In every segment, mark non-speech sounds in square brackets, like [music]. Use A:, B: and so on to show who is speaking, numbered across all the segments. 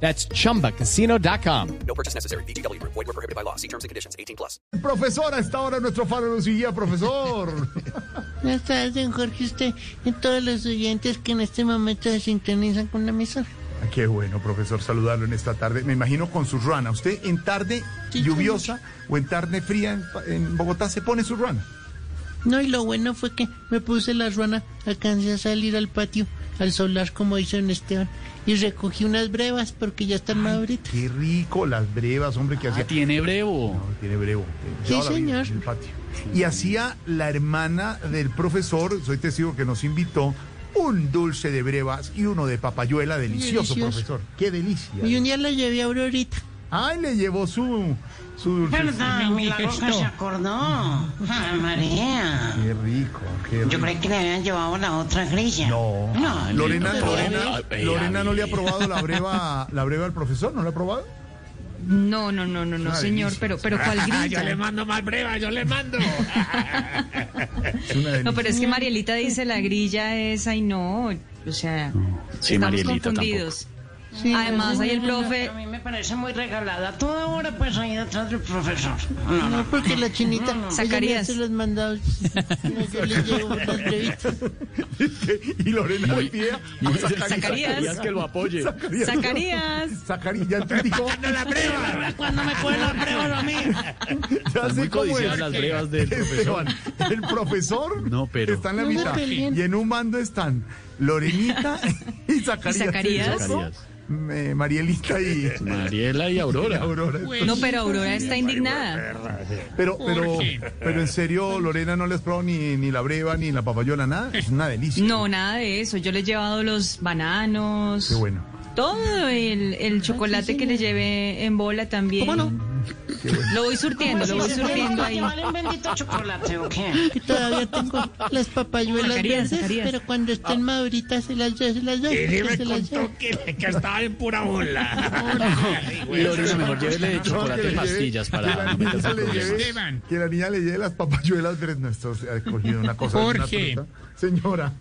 A: That's chumbacasino.com.
B: No purchase necessary. BGW. Void were prohibited by law. See terms and conditions. 18 plus.
C: Profesor, a esta hora nuestro faro nos guía, profesor. [laughs]
D: Buenas tardes, don Jorge, usted y todos los oyentes que en este momento se sintonizan con la emisora.
C: Ah, Qué bueno, profesor, saludarlo en esta tarde. Me imagino con su ruana. ¿Usted en tarde
D: Sí,
C: lluviosa o en tarde fría en, en Bogotá se pone su ruana?
D: No, y lo bueno fue que me puse la ruana, alcancé a salir al patio, al solar, como hizo en Esteban, y recogí unas brevas porque ya están maduritas.
C: Qué rico las brevas, hombre, que hacía.
E: Tiene brevo.
C: No, tiene brevo.
D: Sí, señor.
C: en el patio. Y hacía la hermana del profesor, soy testigo que nos invitó, un dulce de brevas y uno de papayuela delicioso,
D: Delicioso.
C: profesor. Qué delicia.
D: Y un día la llevé a Aurorita.
C: Ay, le llevó su, su dulce.
F: ¿Verdad? Milagro que se acordó. Ay, María.
C: Qué rico, qué rico.
F: Yo creí que le habían llevado la otra grilla.
C: No.
F: No.
C: Lorena,
E: no,
C: Lorena,
E: no.
C: Lorena no le ha probado la breva, la breva al profesor, ¿no la ha probado?
G: No, no, no, no, no, señor, pero, pero ¿cuál [laughs] grilla?
E: mando más breva, yo le mando. [laughs]
G: No, pero es que Marielita dice la grilla es, ay no, o sea,
E: Sí,
G: estamos
E: Marielita
G: confundidos.
D: Sí,
G: Además, ahí el
F: No,
G: profe,
F: A mí me parece muy regalada. Toda hora pues ahí detrás del profesor. No,
D: No,
F: no.
D: porque la chinita ella me
G: Zacarías.
D: hace los mandados. [laughs] Yo le llevo las brevitas.
C: y Lorena le pide Zacarías.
G: Zacarías.
E: que lo apoye.
C: Zacarías.
G: Zacarías.
C: Zacarías, ya entendí cómo-
E: la breva.
F: Cuando me ponen las brevas a mí.
C: ya
E: Están
C: sé
E: muy
C: cómo es.
E: las brevas del profesor.
C: Esteban, el profesor
E: No, pero-
C: está en la
D: No
C: mitad. Y en un mando están Lorenita [laughs] y Zacarías.
G: ¿Y Zacarías?
C: Eh, Marielita y
E: Mariela y Aurora.
C: Aurora.
G: no, pero Aurora está indignada.
C: Pero, pero, pero en serio, Lorena, ¿no les probó ni, ni la breva ni la papayola, nada? Es una delicia.
G: No, nada de eso, yo le he llevado los bananos,
C: Qué bueno.
G: todo el, el chocolate que le llevé en bola también.
D: ¿Cómo no?
G: Lo voy surtiendo, lo voy surtiendo ahí.
F: ¿Vale un bendito chocolate o qué?
D: Que todavía tengo las papayuelas
G: Zacarías,
D: verdes,
G: Zacarías.
D: pero cuando estén maduritas se las doy, se las doy. que se las doy.
E: que, que estaba en pura bola. [laughs]
C: Lorena,
E: mejor llévele chocolate y pastillas para no meterse en problemas.
C: que la niña le lleve las papayuelas verdes. No, esto se ha cogido una cosa. de una
H: Jorge.
C: fruta. Señora.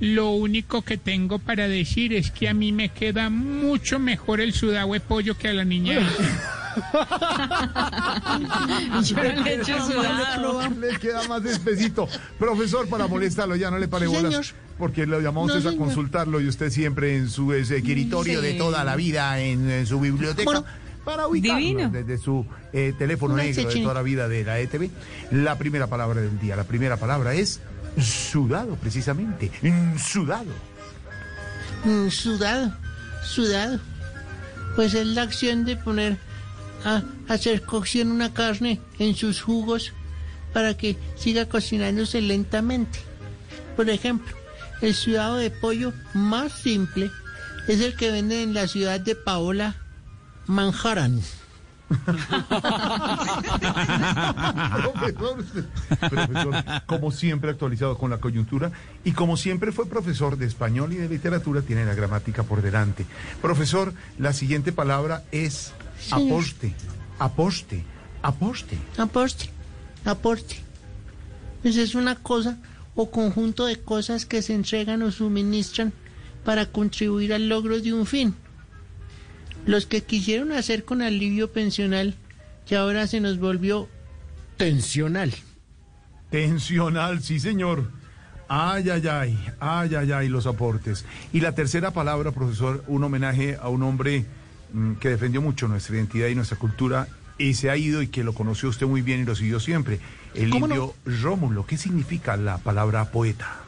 H: Lo único que tengo para decir es que a mí me queda mucho mejor el sudado de pollo que a la niña. [laughs]
G: Yo no le he hecho.
C: Le queda más despacito. Profesor, para molestarlo, ya no le pare bolas.
D: señor.
C: Porque lo llamamos
D: No,
C: a
D: señor.
C: consultarlo y usted siempre en su ese, escritorio de toda la vida, en, en su biblioteca.
D: Bueno.
C: para ubicarlo
G: Divino.
C: desde su eh, teléfono
D: Una
C: negro de toda la vida de la ETV. La primera palabra del día, la primera palabra es sudado, precisamente. Sudado.
D: Mm, sudado, sudado. Pues es la acción de poner a hacer cocción una carne en sus jugos para que siga cocinándose lentamente. Por ejemplo, el sudado de pollo más simple es el que venden en la ciudad de Paola, Manhattan.
C: profesor, [laughs] usted- profesor, como siempre actualizado con la coyuntura y como siempre fue profesor de español y de literatura, tiene la gramática por delante. Profesor, la siguiente palabra es Aposte, aposte, aposte.
D: Aporte, aporte. Pues es una cosa o conjunto de cosas que se entregan o suministran para contribuir al logro de un fin. Los que quisieron hacer con alivio pensional, que ahora se nos volvió tensional.
C: Tensional, sí señor. Ay, ay, ay, ay, ay, ay, los aportes. Y la tercera palabra, profesor, un homenaje a un hombre que defendió mucho nuestra identidad y nuestra cultura y se ha ido y que lo conoció usted muy bien y lo siguió siempre. El
D: ¿Cómo
C: indio Rómulo. ¿Qué significa la palabra poeta?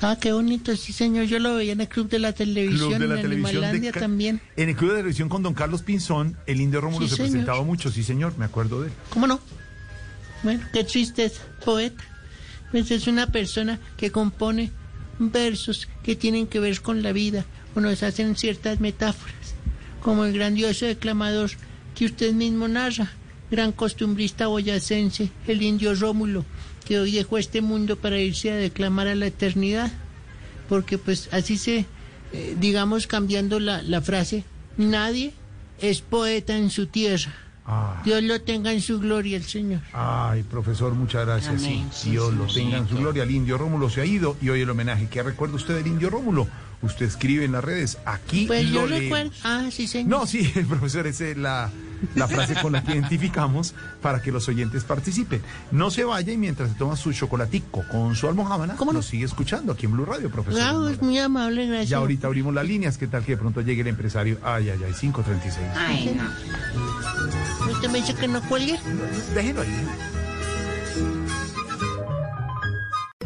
D: Ah, qué bonito, sí señor, yo lo veía en el Club de la Televisión,
C: Club de la
D: en
C: televisión de
D: también.
C: En el Club de la Televisión con don Carlos Pinzón, el indio Rómulo
D: Sí,
C: se
D: señor.
C: presentaba mucho, sí señor, me acuerdo de él.
D: ¿Cómo no? Bueno, qué tristeza, poeta. Pues es una persona que compone versos que tienen que ver con la vida o nos hacen ciertas metáforas, como el grandioso declamador que usted mismo narra, gran costumbrista boyacense, el indio Rómulo, que hoy dejó este mundo para irse a declamar a la eternidad. Porque pues así se, eh, digamos cambiando la, la frase, nadie es poeta en su tierra.
C: Ah.
D: Dios lo tenga en su gloria el Señor.
C: Ay, profesor, muchas gracias. Sí, Dios lo tenga en su gloria. El indio Rómulo se ha ido y hoy el homenaje. ¿Qué recuerda usted del indio Rómulo? Usted escribe en las redes. Aquí
D: Pues
C: lo
D: yo recuerdo... Ah, sí, señor.
C: No, sí, el [laughs] profesor, esa es la, la frase con la que [laughs] identificamos para que los oyentes participen. No se vaya y mientras se toma su chocolatico con su almohábana,
D: ¿Cómo no?
C: nos sigue escuchando aquí en Blue Radio, profesor.
D: Ah, es muy amable, gracias.
C: Ya ahorita abrimos las líneas. ¿Qué tal que de pronto llegue el empresario? Ay, ay, ay, 536.
F: Ay, no.
D: ¿Usted me dice que no cuelgue?
C: Déjelo ahí.